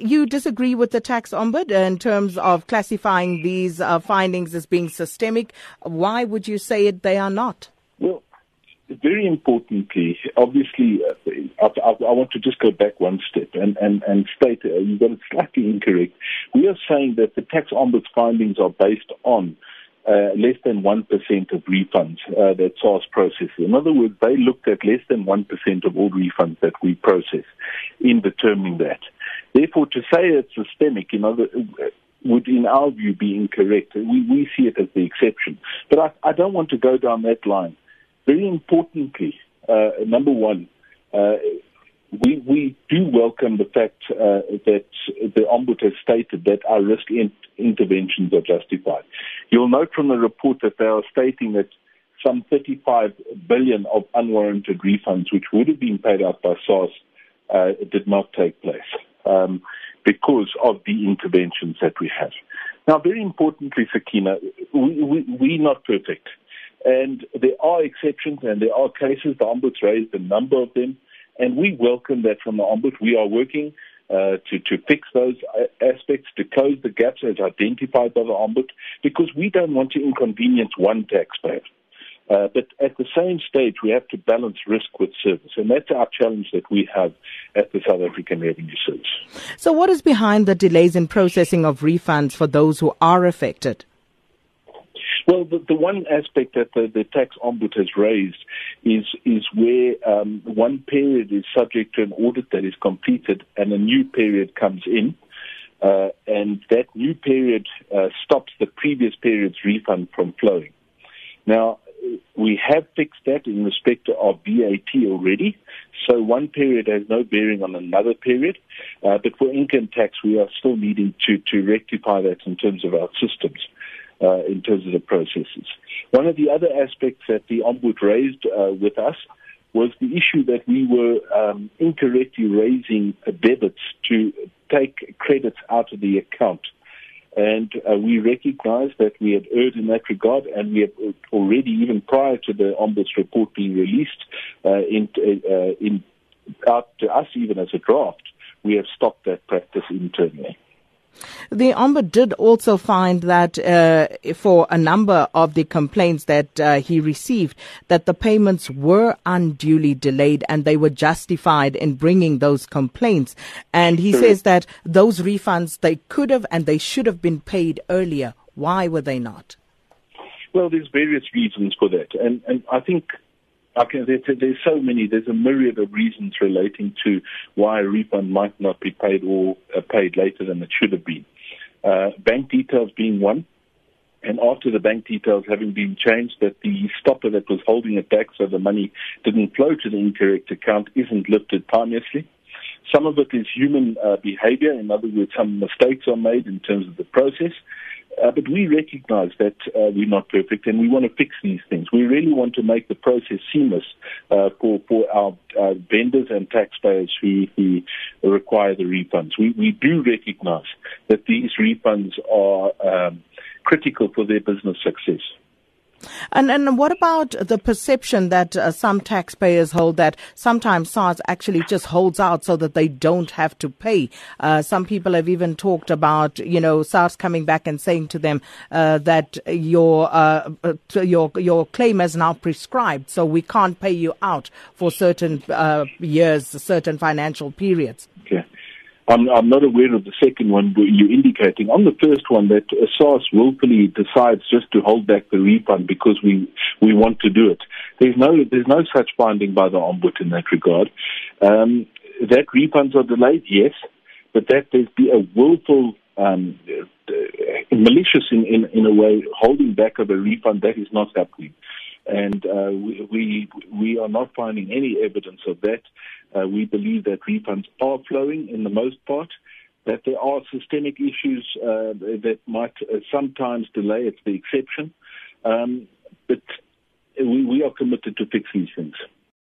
you disagree with the tax ombud in terms of classifying these uh, findings as being systemic. Why would you say it, they are not? Well, very importantly, obviously, uh, I, I, I, want to just go back one step and, and, and state uh, you got it slightly incorrect. We are saying that the tax ombud's findings are based on uh, less than 1% of refunds uh, that SARS processes. In other words, they looked at less than 1% of all refunds that we process in determining that. Therefore, to say it's systemic, in other, would, in our view, be incorrect. We, we see it as the exception. But I, I don't want to go down that line. Very importantly, uh, number one, uh, we, we do welcome the fact uh, that the Ombud has stated that our risk in- interventions are justified. You'll note from the report that they are stating that some 35 billion of unwarranted refunds, which would have been paid out by SARS, uh, did not take place um, because of the interventions that we have. Now, very importantly, Sakina, we, we, we're not perfect. And there are exceptions and there are cases. The Ombuds raised a number of them. And we welcome that from the Ombuds. We are working uh, to, to fix those aspects, to close the gaps as identified by the Ombuds, because we don't want to inconvenience one taxpayer. Uh, but at the same stage, we have to balance risk with service. And that's our challenge that we have at the South African Revenue Service. So, what is behind the delays in processing of refunds for those who are affected? Well, the, the one aspect that the, the tax ombud has raised is is where um, one period is subject to an audit that is completed and a new period comes in, uh, and that new period uh, stops the previous period's refund from flowing. Now, we have fixed that in respect of VAT already. So one period has no bearing on another period. Uh, but for income tax, we are still needing to, to rectify that in terms of our systems uh, in terms of the processes. One of the other aspects that the Ombud raised uh, with us was the issue that we were um, incorrectly raising debits to take credits out of the account. And uh, we recognize that we had erred in that regard, and we had already, even prior to the Ombuds report being released, uh, in, uh, in, out to us even as a draft, we have stopped that practice internally. The Ombud did also find that uh, for a number of the complaints that uh, he received, that the payments were unduly delayed and they were justified in bringing those complaints. And he says that those refunds, they could have and they should have been paid earlier. Why were they not? Well, there's various reasons for that. And, and I think Okay, there's, there's so many. There's a myriad of reasons relating to why a refund might not be paid or uh, paid later than it should have been. Uh, bank details being one, and after the bank details having been changed, that the stopper that was holding it back so the money didn't flow to the incorrect account isn't lifted timeously. Some of it is human uh, behavior. In other words, some mistakes are made in terms of the process. Uh, but we recognize that uh, we're not perfect and we want to fix these things. We really want to make the process seamless uh, for, for our uh, vendors and taxpayers who, who require the refunds. We, we do recognize that these refunds are um, critical for their business success. And and what about the perception that uh, some taxpayers hold that sometimes SARS actually just holds out so that they don't have to pay? Uh, some people have even talked about you know SARS coming back and saying to them uh, that your uh, uh, your your claim is now prescribed, so we can't pay you out for certain uh, years, certain financial periods. Okay. I'm, I'm not aware of the second one you're indicating. On the first one, that SARS willfully decides just to hold back the refund because we, we want to do it. There's no, there's no such finding by the Ombud in that regard. Um, that refunds are delayed, yes, but that there's be a willful, um, malicious in, in, in a way, holding back of a refund, that is not happening and uh, we, we, we are not finding any evidence of that. Uh, we believe that refunds are flowing in the most part. That there are systemic issues uh, that might uh, sometimes delay. It's the exception, um, but we, we are committed to fix these things.